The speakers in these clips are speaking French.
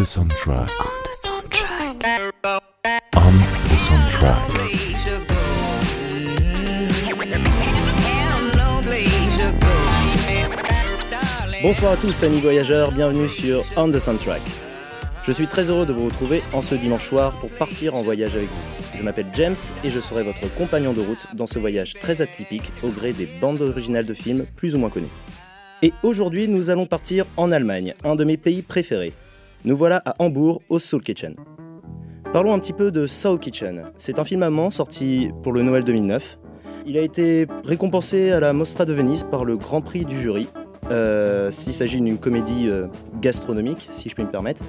the soundtrack. On the soundtrack. On the soundtrack. Bonsoir à tous amis voyageurs, bienvenue sur On the Soundtrack. Je suis très heureux de vous retrouver en ce dimanche soir pour partir en voyage avec vous. Je m'appelle James et je serai votre compagnon de route dans ce voyage très atypique au gré des bandes originales de films plus ou moins connues. Et aujourd'hui, nous allons partir en Allemagne, un de mes pays préférés. Nous voilà à Hambourg, au Soul Kitchen. Parlons un petit peu de Soul Kitchen. C'est un film allemand sorti pour le Noël 2009. Il a été récompensé à la Mostra de Venise par le Grand Prix du jury. Euh, s'il s'agit d'une comédie euh, gastronomique, si je puis me permettre,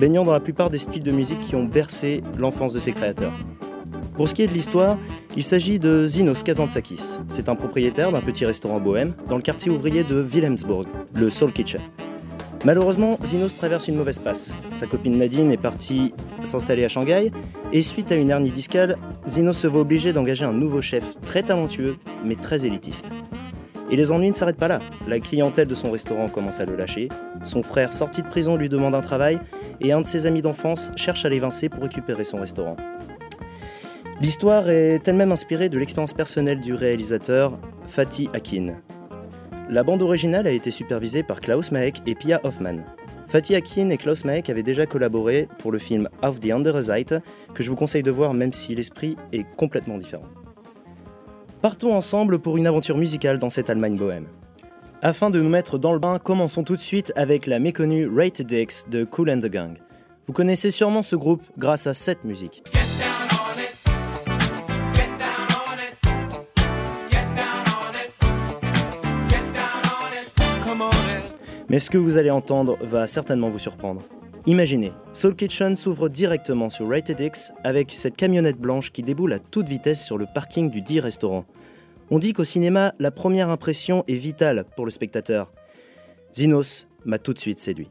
baignant dans la plupart des styles de musique qui ont bercé l'enfance de ses créateurs. Pour ce qui est de l'histoire, il s'agit de Zinos Kazantzakis. C'est un propriétaire d'un petit restaurant bohème dans le quartier ouvrier de Wilhelmsburg, le Soul Kitchen. Malheureusement, Zinos traverse une mauvaise passe. Sa copine Nadine est partie s'installer à Shanghai et suite à une hernie discale, Zinos se voit obligé d'engager un nouveau chef très talentueux mais très élitiste. Et les ennuis ne s'arrêtent pas là. La clientèle de son restaurant commence à le lâcher, son frère sorti de prison lui demande un travail et un de ses amis d'enfance cherche à l'évincer pour récupérer son restaurant. L'histoire est elle-même inspirée de l'expérience personnelle du réalisateur Fatih Akin. La bande originale a été supervisée par Klaus Maek et Pia Hoffmann. Fatih Akin et Klaus Maek avaient déjà collaboré pour le film Auf die andere Seite, que je vous conseille de voir même si l'esprit est complètement différent. Partons ensemble pour une aventure musicale dans cette Allemagne bohème. Afin de nous mettre dans le bain, commençons tout de suite avec la méconnue Rated X de Cool and the Gang. Vous connaissez sûrement ce groupe grâce à cette musique. Mais ce que vous allez entendre va certainement vous surprendre. Imaginez, Soul Kitchen s'ouvre directement sur Rated X avec cette camionnette blanche qui déboule à toute vitesse sur le parking du dit restaurant. On dit qu'au cinéma, la première impression est vitale pour le spectateur. Zinos m'a tout de suite séduit.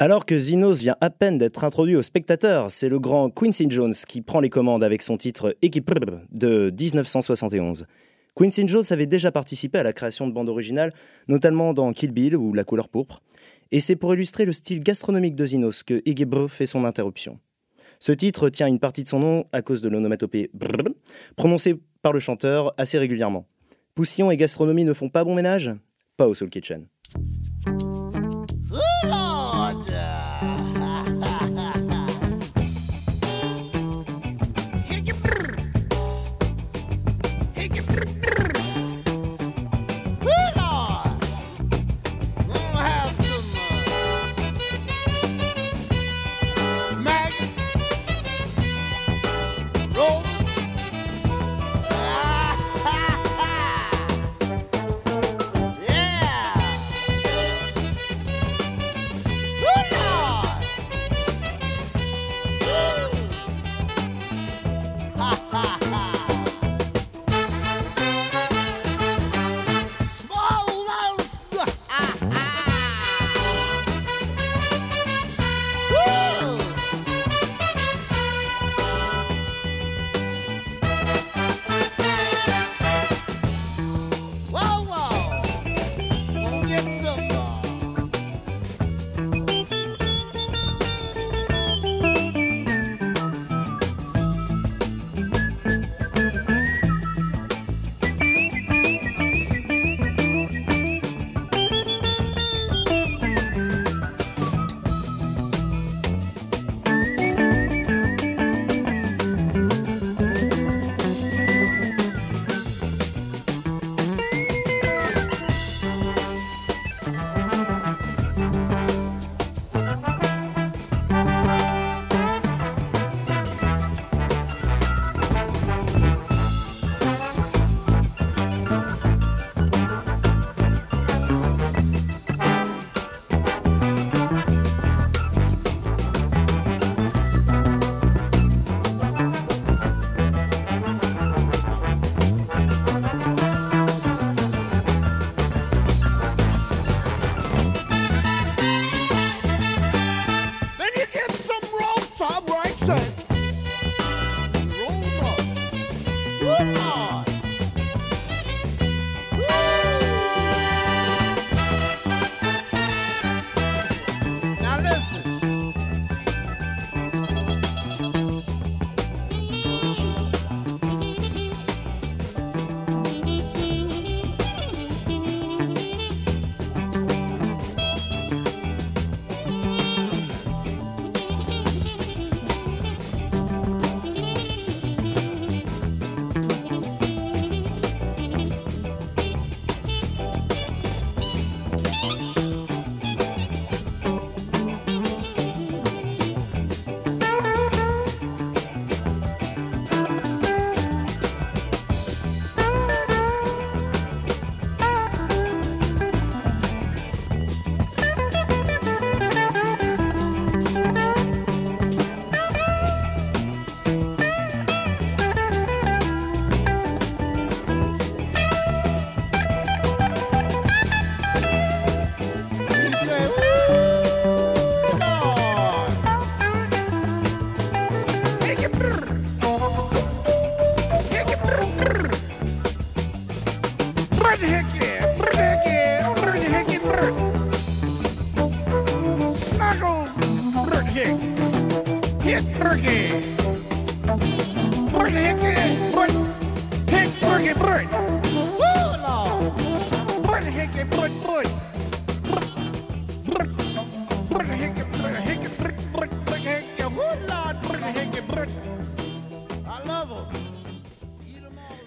Alors que Zinos vient à peine d'être introduit aux spectateurs, c'est le grand Quincy Jones qui prend les commandes avec son titre Équipe de 1971. Quincy Jones avait déjà participé à la création de bandes originales, notamment dans Kill Bill ou La couleur pourpre, et c'est pour illustrer le style gastronomique de Zinos que Iggy fait son interruption. Ce titre tient une partie de son nom à cause de l'onomatopée prononcée par le chanteur assez régulièrement. Poussillon et gastronomie ne font pas bon ménage? Pas au Soul Kitchen.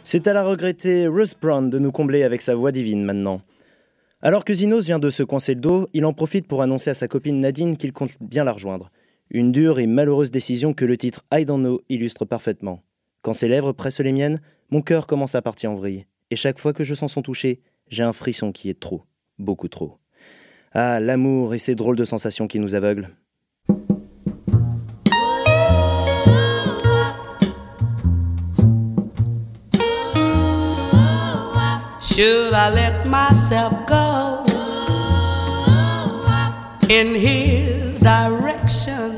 C'est à la regrettée Ruth Brown de nous combler avec sa voix divine maintenant. Alors que Zinos vient de se coincer le dos, il en profite pour annoncer à sa copine Nadine qu'il compte bien la rejoindre. Une dure et malheureuse décision que le titre I Don't Know illustre parfaitement. Quand ses lèvres pressent les miennes, mon cœur commence à partir en vrille. Et chaque fois que je sens son toucher, j'ai un frisson qui est trop, beaucoup trop. Ah, l'amour et ces drôles de sensations qui nous aveuglent. Should I let myself go? In his direction?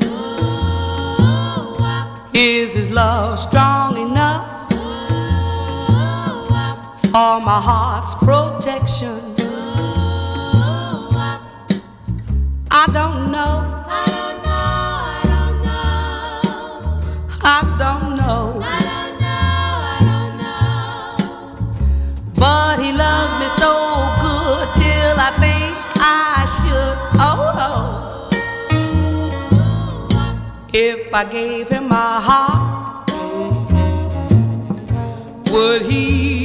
Is his love strong enough for my heart's protection? I don't know. I don't know. I don't know. I don't know. But he loves me so good till I think I should. Oh, If I gave him my heart, would he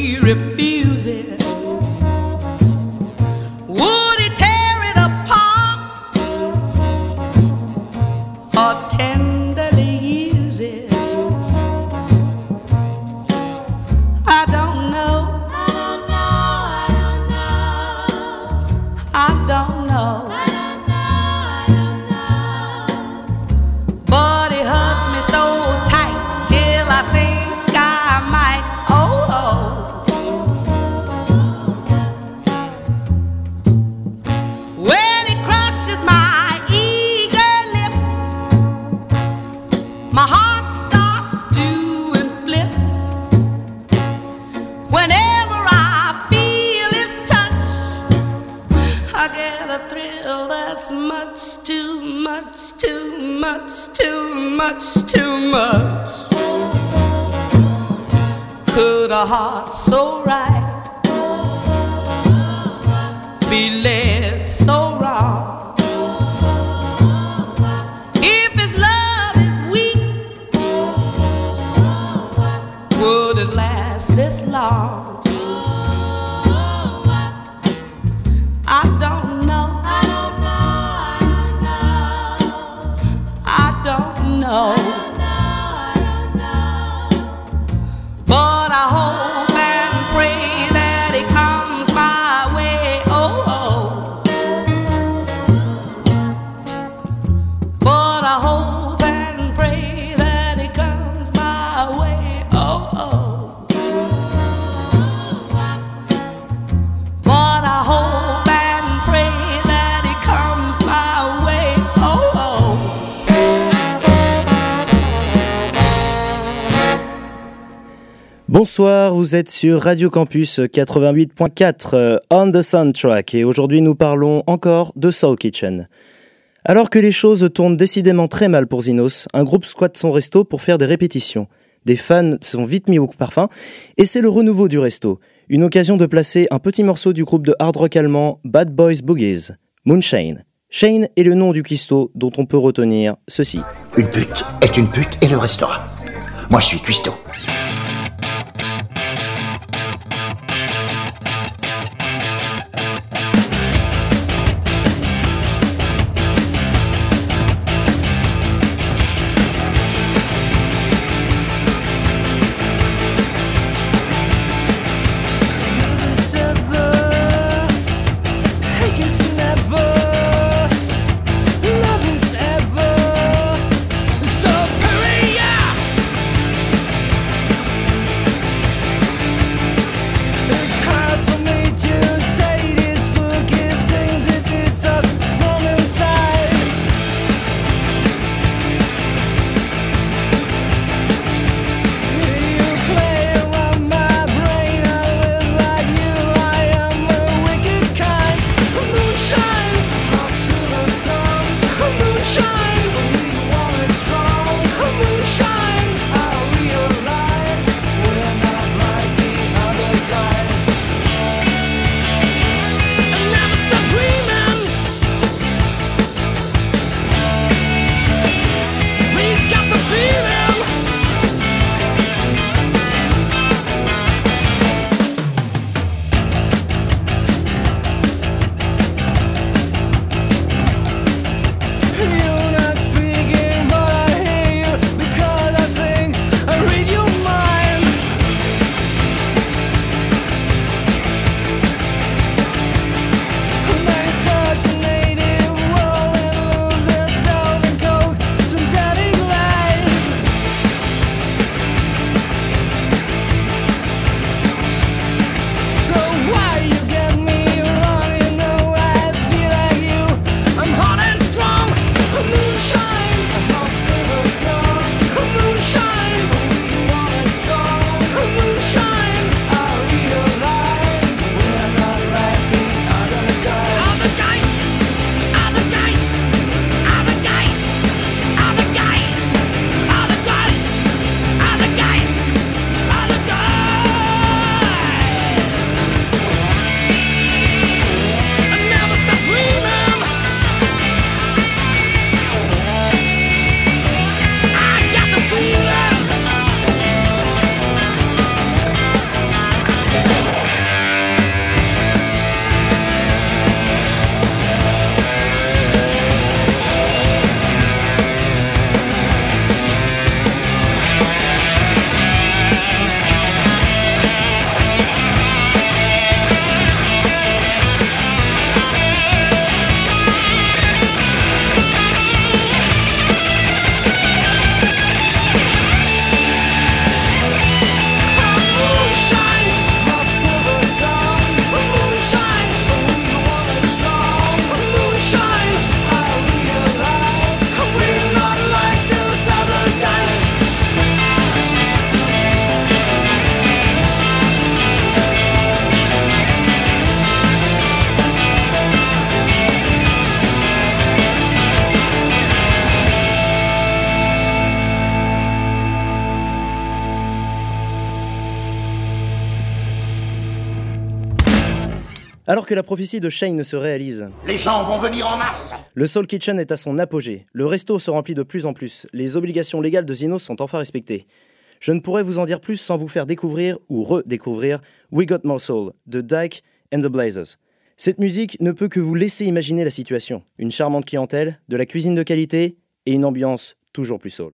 last this long? I don't know. I don't know. I don't know. Bonsoir, vous êtes sur Radio Campus 88.4 euh, on the soundtrack et aujourd'hui nous parlons encore de Soul Kitchen. Alors que les choses tournent décidément très mal pour Zinos, un groupe squatte son resto pour faire des répétitions. Des fans sont vite mis au parfum et c'est le renouveau du resto. Une occasion de placer un petit morceau du groupe de hard rock allemand Bad Boys Boogies, Moonshine. Shane est le nom du cuistot dont on peut retenir ceci. Une pute est une pute et le restera. Moi, je suis cuistot. Alors que la prophétie de Shane se réalise, Les gens vont venir en masse. le Soul Kitchen est à son apogée. Le resto se remplit de plus en plus. Les obligations légales de Zinos sont enfin respectées. Je ne pourrais vous en dire plus sans vous faire découvrir ou redécouvrir We Got More Soul de Dyke and the Blazers. Cette musique ne peut que vous laisser imaginer la situation. Une charmante clientèle, de la cuisine de qualité et une ambiance toujours plus soul.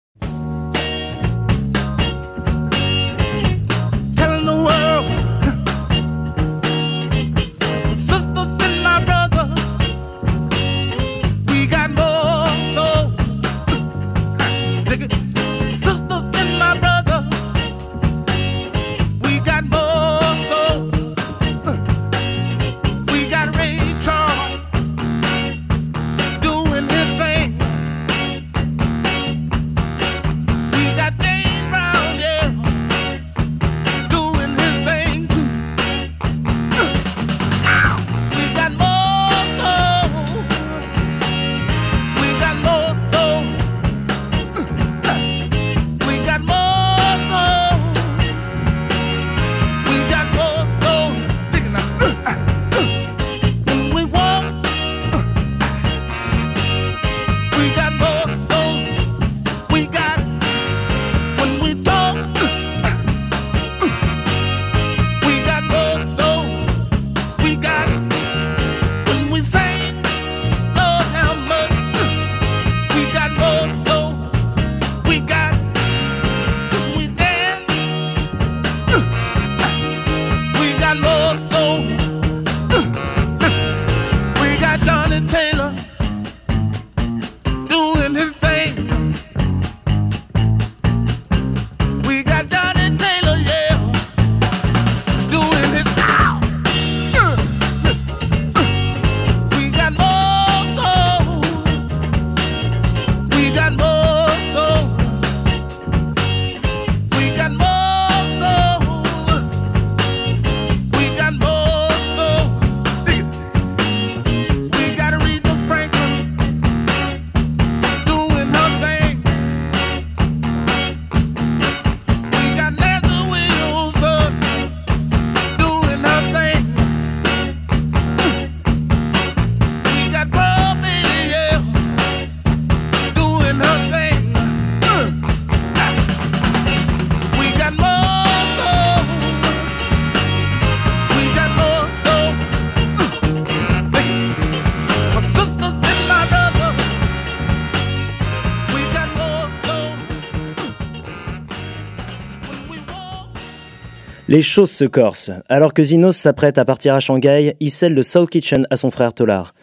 Les choses se corsent. Alors que Zinos s'apprête à partir à Shanghai, il scelle le Soul Kitchen à son frère Tolar.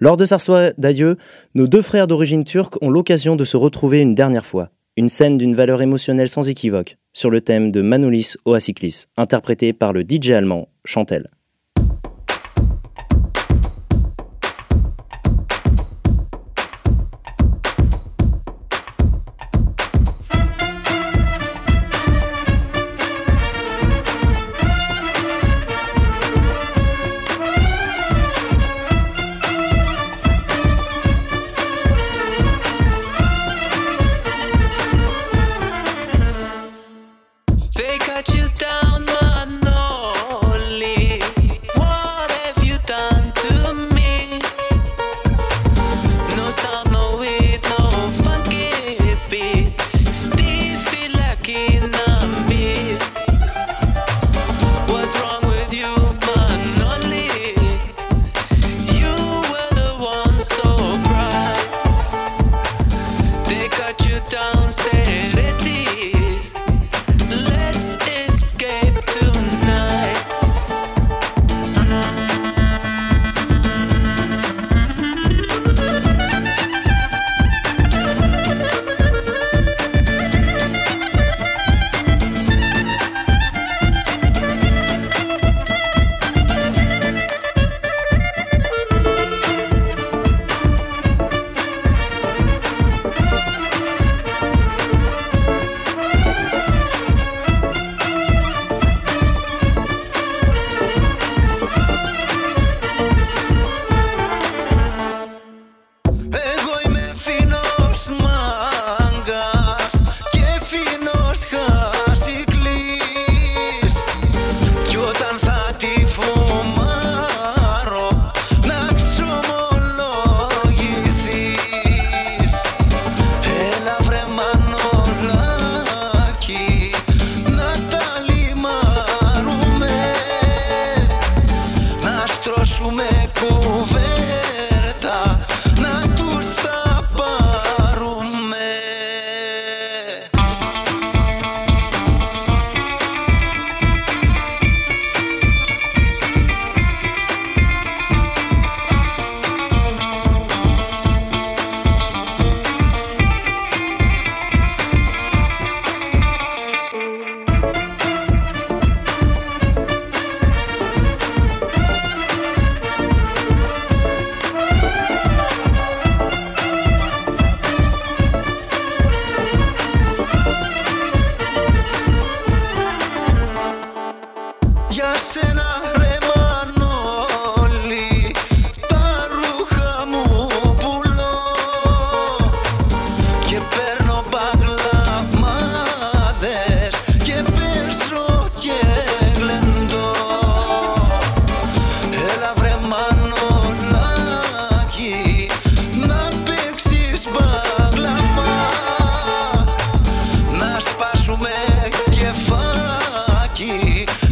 Lors de sa soirée d'adieu, nos deux frères d'origine turque ont l'occasion de se retrouver une dernière fois. Une scène d'une valeur émotionnelle sans équivoque, sur le thème de Manoulis Oasiklis, interprété par le DJ allemand Chantel.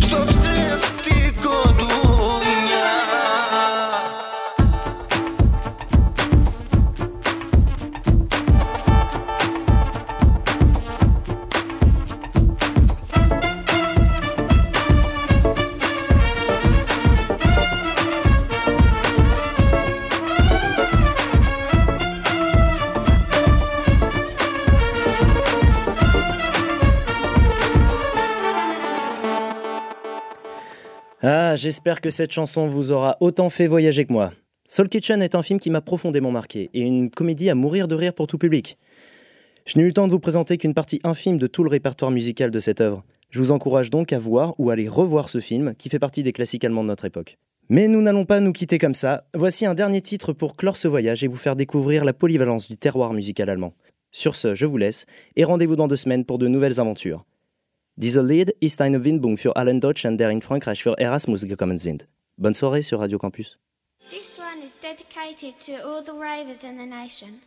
stop j'espère que cette chanson vous aura autant fait voyager que moi. Soul Kitchen est un film qui m'a profondément marqué et une comédie à mourir de rire pour tout public. Je n'ai eu le temps de vous présenter qu'une partie infime de tout le répertoire musical de cette œuvre. Je vous encourage donc à voir ou à aller revoir ce film qui fait partie des classiques allemands de notre époque. Mais nous n'allons pas nous quitter comme ça. Voici un dernier titre pour clore ce voyage et vous faire découvrir la polyvalence du terroir musical allemand. Sur ce, je vous laisse et rendez-vous dans deux semaines pour de nouvelles aventures. Diese Lied ist eine Windung für allen Deutschen, der in Frankreich für Erasmus gekommen sind. Bonne soirée sur Radio Campus. Nation.